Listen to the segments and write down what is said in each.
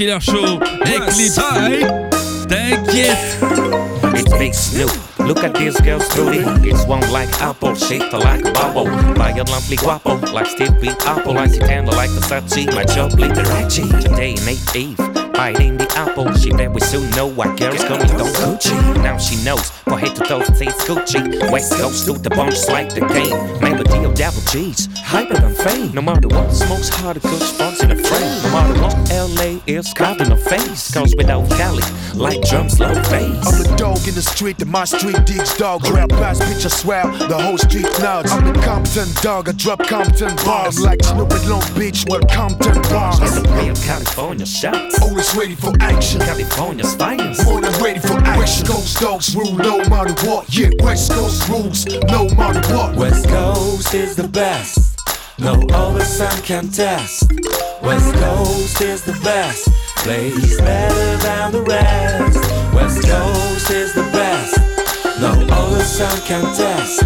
Killer Show, Eklips. T'inquiète. It's Big Snoop. Look at this girl's booty. It's one like apple, shaped like bubble. Like a bubble. Violently guapo, like Steve B. Apple. Icy tender like Versace. My job Liberace. Today in 8 Eve. Biting the apple, she bet we soon know why girls going don't Gucci. Now she knows, for head to toe, it's Gucci. West Coast to the bunch like the game. Melody of double G's, hyper than fame. No matter what, smokes harder, good spots in the frame. No matter what, LA is carved in the face. Cause without Cali, like drums, low bass. I'm the dog in the street, and my street digs dog. Grab past picture swell, the whole street nods. I'm the Compton dog, I drop Compton bars. Like Snoop at Long Beach, well Compton bars. It's a real California shots. Oh, Always ready for action. California's finest. Than ready for action. West Coast dogs rule no matter what. Yeah, West Coast rules no matter what. West Coast is the best. No other sun can test. West Coast is the best. Plays better than the rest. West Coast is the best. No other sun can test.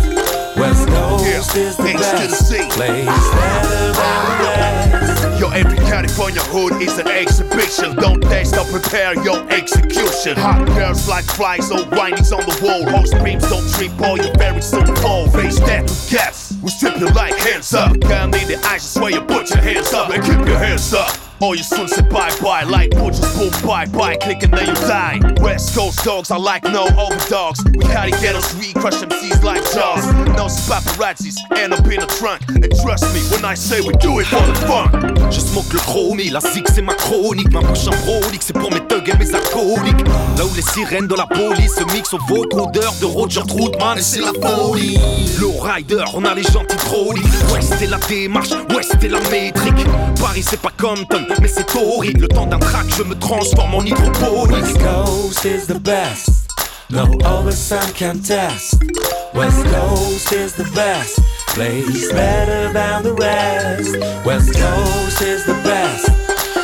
West Coast Yeah, is the H to the best. C. Plays better than the rest. Yo, every California hood is an exhibition. Don't test or prepare your execution. Hot girls like flies, old whinies on the wall. Horse beams don't trip, or you very soon fall. Face that to gas, we strip you like hands up. Can't need the eyes, just where you put your hands up and keep your hands up. Or you soon say bye bye, like butchers boom bye bye, click and then you die. West Coast dogs are like no overdogs. We carry ghettos, we crush MCs like jaws. No paparazzis, end up in a trunk. And trust me when I say we do it for the fun. Je smoke le chromie, la zig c'est ma chronique Ma bouche en brolique, c'est pour mes thugs et mes alcooliques Là où les sirènes de la police se mixent aux vocodeurs de Roger Troutman Et c'est la folie Low rider, on a les gentils trolliques Ouais c'était la démarche, ouais c'était la métrique Paris c'est pas Compton, mais c'est horrible Le temps d'un track, je me transforme en hydroponique West Coast is the best. No other sun can test. West Coast is the best. Plays better than the rest. West Coast is the best.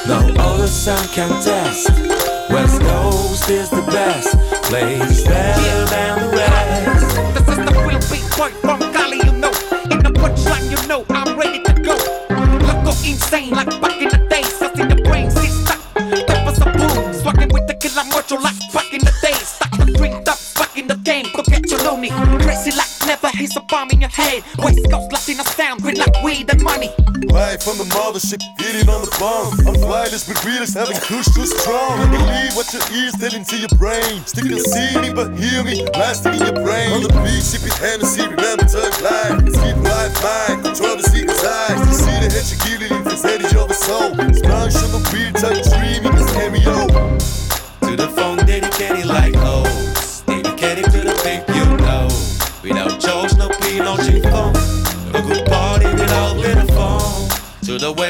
No other sun can test. West Coast is the best. Plays better than the rest. This is the real big boy from Cali, you know. In the punchline, you know I'm ready to go. Look go insane like back in the days. I see the brains get stuck. Peppers are boom, swagging with the killer mojo like back in the. Stack the drink up, back in the game. Go get your loony. Crazy like never, he's a bomb in your head. West Coast Latina sound, green like weed and money. Right from the mothership, hitting on the bomb. I'm flyless, but realist, having push too strong. Believe what your ears tell into your brain. Still can see me, but hear me, blasting in your brain. On the beach, sipping Hennessy, remember life. Let's keep mind, control the secret's eyes. You see the head, you get it,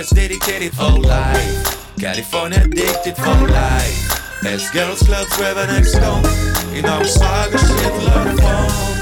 To dedicated for life. California addicted for life. Best girls clubs where the next go. You know, swagger shit, love phone.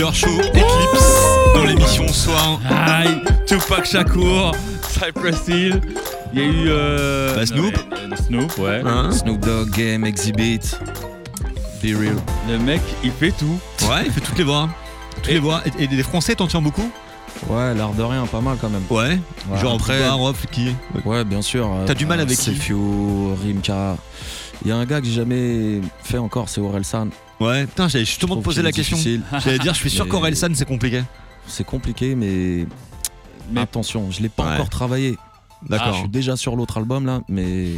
Show, Eclipse, dans l'émission soir. Aïe, Tupac Shakur, Cypress Hill. Il y a eu. Euh, Bah, Snoop. euh, Snoop, ouais. Hein Snoop Dogg, Game, Exhibit, Be Real. Le mec, il fait tout. Ouais, il fait toutes les voix. Toutes Et- les voix. Et, et les Français, t'en tiens beaucoup? Ouais, l'air de rien, pas mal quand même. Ouais. Ouais, Genre après- Rof, qui? Ouais, bien sûr. euh, T'as du mal avec qui Rimka. Il y a un gars que j'ai jamais fait encore, c'est Orelsan. Ouais, putain, j'allais justement te Je poser la est question. J'allais dire, je suis sûr qu'Orelsan, c'est compliqué. C'est compliqué, mais, Mais- attention, je l'ai pas Ouais. encore travaillé. Je D'accord. suis déjà sur l'autre album là, mais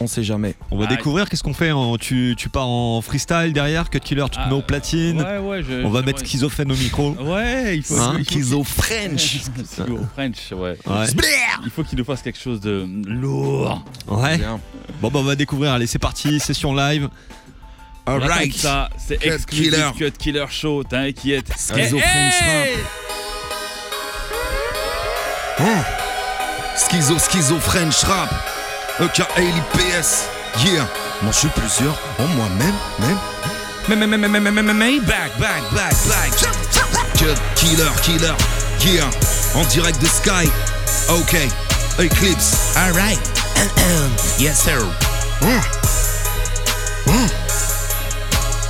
on sait jamais. On va Ah, découvrir qu'est-ce qu'on fait. en- tu, tu pars en freestyle derrière, Cut Killer, tu te Ah, mets au platine. Ouais, ouais, je- On va je- mettre schizophrène au micro. Ouais, il faut. Hein, il faut- Kizo French. Ouais. Ouais. Il faut qu'il nous fasse quelque chose de lourd. Ouais. Bien. Bon, bah, on va découvrir. Allez, c'est parti, session live. Alright. ça, c'est Cut exclusif Killer. Cut Killer Show, t'inquiète. Schizo French hey Hein Schizo, schizo, French rap. EKA, l'IPS. Yeah. Moi, je suis plusieurs. En moi-même, même. Mais, mais, mais, mais, mais, mais, mais, mais, back, back, back, back. Cut, killer, killer, yeah. En direct de Sky. Ok. Eclipse. Alright. yes, sir.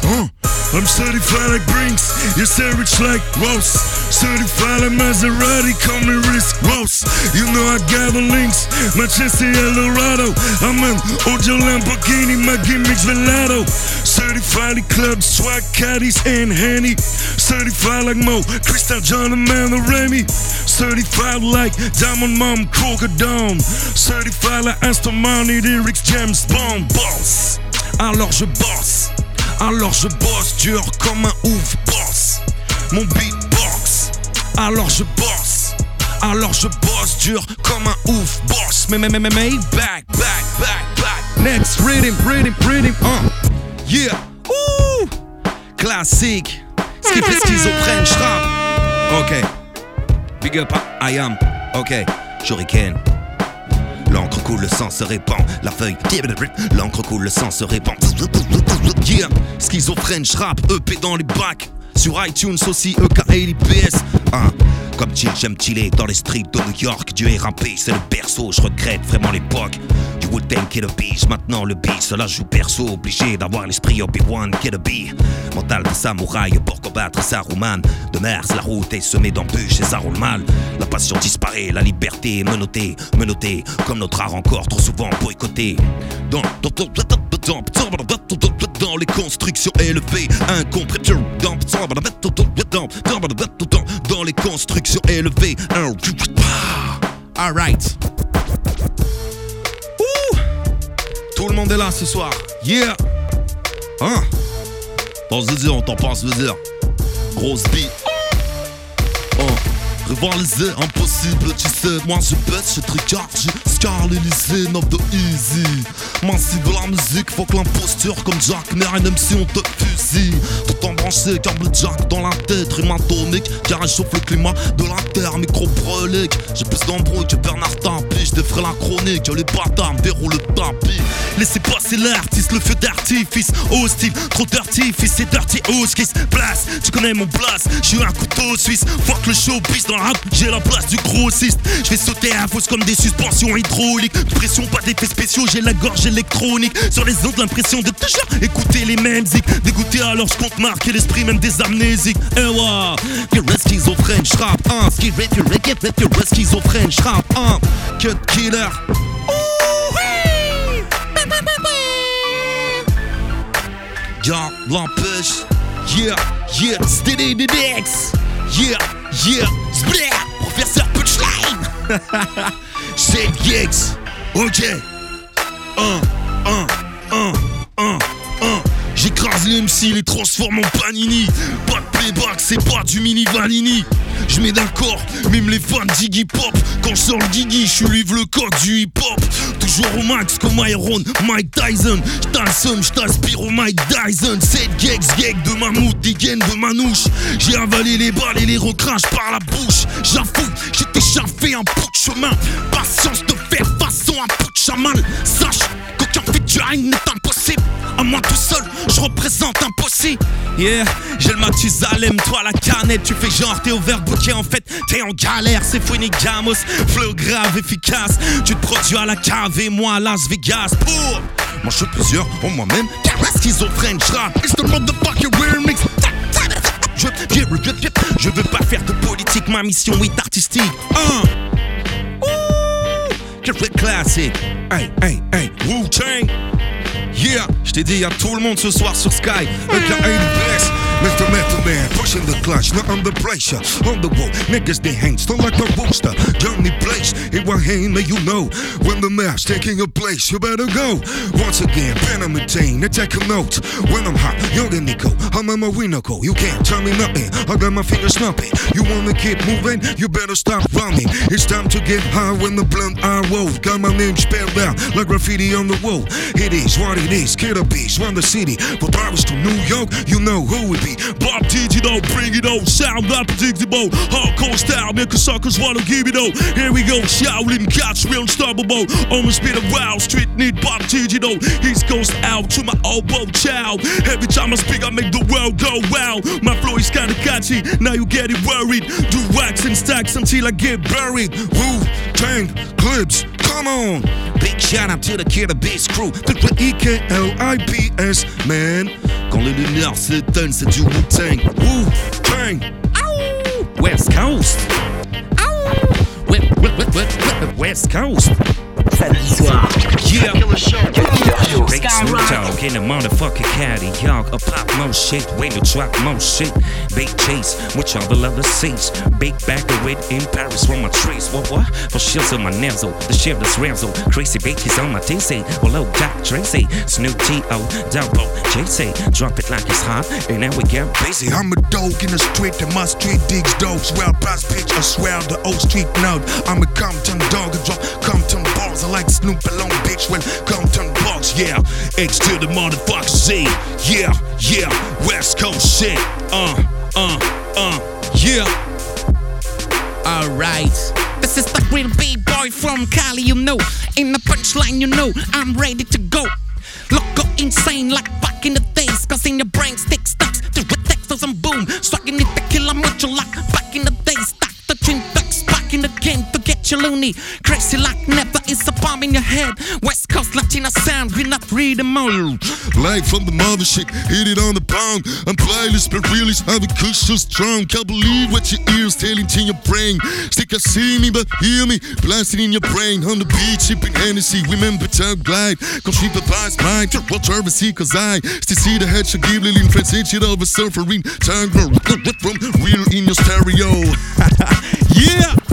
I'm certified like Brinks, you're savage like Ross. Certified like Maserati, call me Rick Ross. You know I got the links, my chest Manchester, Eldorado. I'm an Ojo Lamborghini, my gimmick's Velato. Certified like club, swag caddies and Henny. Certified like Mo, Crystal John and Man Remy. Certified like Diamond Mom, Crocodile. Certified like Aston Martin, Lyrics, James Bond, boss. Alors je bosse. Alors je bosse dur comme un ouf boss. Mon beatbox. Alors je bosse. Alors je bosse dur comme un ouf boss. Mais mais mais mais mais back back back back. Next rhythm rhythm rhythm. Uh. Yeah. Ouh. Classique. Ce qui fait schizophrène, j'rappe. Ok. Big up I am. Ok. Shuriken. L'encre coule, le sang se répand. La feuille, l'encre coule, le sang se répand. Yeah, schizophrène, j'rappe, EP dans les bacs. Sur iTunes aussi, EKLIPS. Hein. Comme chill, j'aime chiller dans les streets de New York. Dieu est rappé, c'est le berceau, je regrette vraiment l'époque. Est le beast, maintenant le beat, cela joue perso. Obligé d'avoir l'esprit Obi-Wan est le beat. Mental de samouraï pour combattre Saruman. De Mars, la route est semée d'embûches et ça roule mal. La passion disparaît, la liberté est menottée, menottée, comme notre art encore trop souvent boycotté. Dans, dans, dans, les constructions élevées, incompréhensibles. Dans, dans, dans les constructions élevées. Alright. Tout le monde est là ce soir. Yeah. Hein? Vas-y, on t'en passe, vas-y. Grosse beat. Oh. Revoir les impossible, tu sais. Moi je pète, je tricard, je scar l'Elysée, of the easy. Massive la musique, faut que l'imposture comme Jack, mais un MC on te fusille. Tout en branché, câble Jack dans la tête, rhumatonique, qui réchauffe le climat de la terre, micro prolique. J'ai plus d'embrouilles que Bernard Tapie, je défrais la chronique, les bâtards me déroulent le tapis. Laissez passer l'artiste, le feu d'artifice, hostile, trop d'artifice, c'est dirty qui se place. Tu connais mon blast, je suis un couteau suisse, fuck le showbiz dans le rap, j'ai la place du grossiste. Je vais sauter à fausse comme des suspensions hydrauliques. Pression, pas d'effets spéciaux, j'ai la gorge électronique. Sur les ondes, l'impression de toujours écouter les mêmes zik. Dégoûté alors je compte marquer l'esprit même des amnésiques. Eh ouais, que reste schizophrène, j'rappe un. Ski rap, you reggae, que reste schizophrène, j'rappe un. Cut killer. Garde l'empêche. Yeah, yeah, steady the decks. Yeah, yeah, split. Professeur Punchline. C'est gigs. Ok. Un, uh, un, uh. un, un, un. Les MC, les transforme en panini. Pas de playback, c'est pas du mini vanini. Je mets d'accord, même les fans d'Iggy Pop. Quand je sors le Gigi, je livre le code du hip hop. Toujours au max comme Iron, Mike Tyson. J't'assomme, j't'aspire au Mike Dyson. 7 gags, gag de mammouth, des gaines de manouche. J'ai avalé les balles et les recraches par la bouche. J'avoue, j'étais chafé un bout de chemin. Patience de faire façon un bout de chamal. Sache qu'aucun featuring n'est je représente impossible. Yeah, j'ai le Mathusalem, toi la canette. Tu fais genre t'es overbooké, en fait t'es en galère. C'est Gamos, flow grave, efficace. Tu te produis à la cave et moi à Las Vegas. Pour moi je suis plusieurs en moi-même. Car schizophrène, j'rappe. It's the motherfucking remix. Je, je, je, je, je veux pas faire de politique, ma mission est artistique. Un. Ouh, classique. Hey, hey, hey, Wu-Tang. Yeah, je t'ai dit, y'a tout le monde ce soir sur Sky. aka the pushing the clutch, not under pressure. On the wall, niggas they hang, still like a rooster. Johnny Place, in one hand, may you know. When the maps taking a place, you better go. Once again, Panamitane, take a note. When I'm hot, young and Nico, I'm a Marinoco. You can't tell me nothing, I got my fingers snapping. You wanna keep moving, you better stop running. It's time to get high when the blunt I roll. Got my name spelled out like graffiti on the wall. It is what it is. Kid a beach, run the city. From Paris to New York, you know who it be. Bob Digital, bring it on. Sound unpredictable. Hardcore style, make a suckers wanna give it all. Here we go, Shaolin cats, real unstoppable. Almost been a wild street need Bob Digital. East Coast out to my elbow child. Every time I speak, I make the world go wow. My flow is kinda catchy, now you get it worried. Do wax and stacks until I get buried. Wu Tang clips, come on. Big shout out to the Kid Beast crew. the le I-K-L-I-P-S, man. Quand les lumières s'éteignent, c'est du Wu-Tang. Wu-Tang. West Coast. West, West, West, West Coast. Samedi soir. Yeah. Big Snoop Dogg in the motherfucking caddy, y'all. A pop more shit, way to drop more shit. Big chase, with all the leather seats. Big bag of weed in Paris for my trees. What, what? For shills on my nazzle, the shivers razzle. Crazy bitches on my DC. Well, oh, Doc Tracy. Snoop T.O. Double JC. Drop it like it's hot, and now we get busy. I'm a dog in the street and my street digs dogs. Well, pitch, I swear the old street note. I'm a Compton dog, drop Compton. I like Snoop alone, bitch, when Compton box, yeah. X to the motherfucker Z, yeah, yeah. West Coast shit, uh, uh, uh, yeah. Alright. This is the real B-boy from Cali, you know. In the punchline, you know, I'm ready to go. Look, Loco insane like back in the days. Cause in your brain stick stocks to textos and boom. Swagging it tequila mucho like back in the game to get you loony. Crazy like never is a bomb in your head. West Coast Latina sound, we not read them all. Live from the mothership, hit it on the pound. I'm playlist, but really have a cushion strong. Can't believe what your ears telling to your brain. Stick I see me, but hear me, blasting in your brain. On the beach, sipping Hennessy, remember to glide. Quand je suis papa smile, tu retournes ici, cause I still see the headshot, give little influence, shit over surfering. Tango, from real in your stereo. yeah!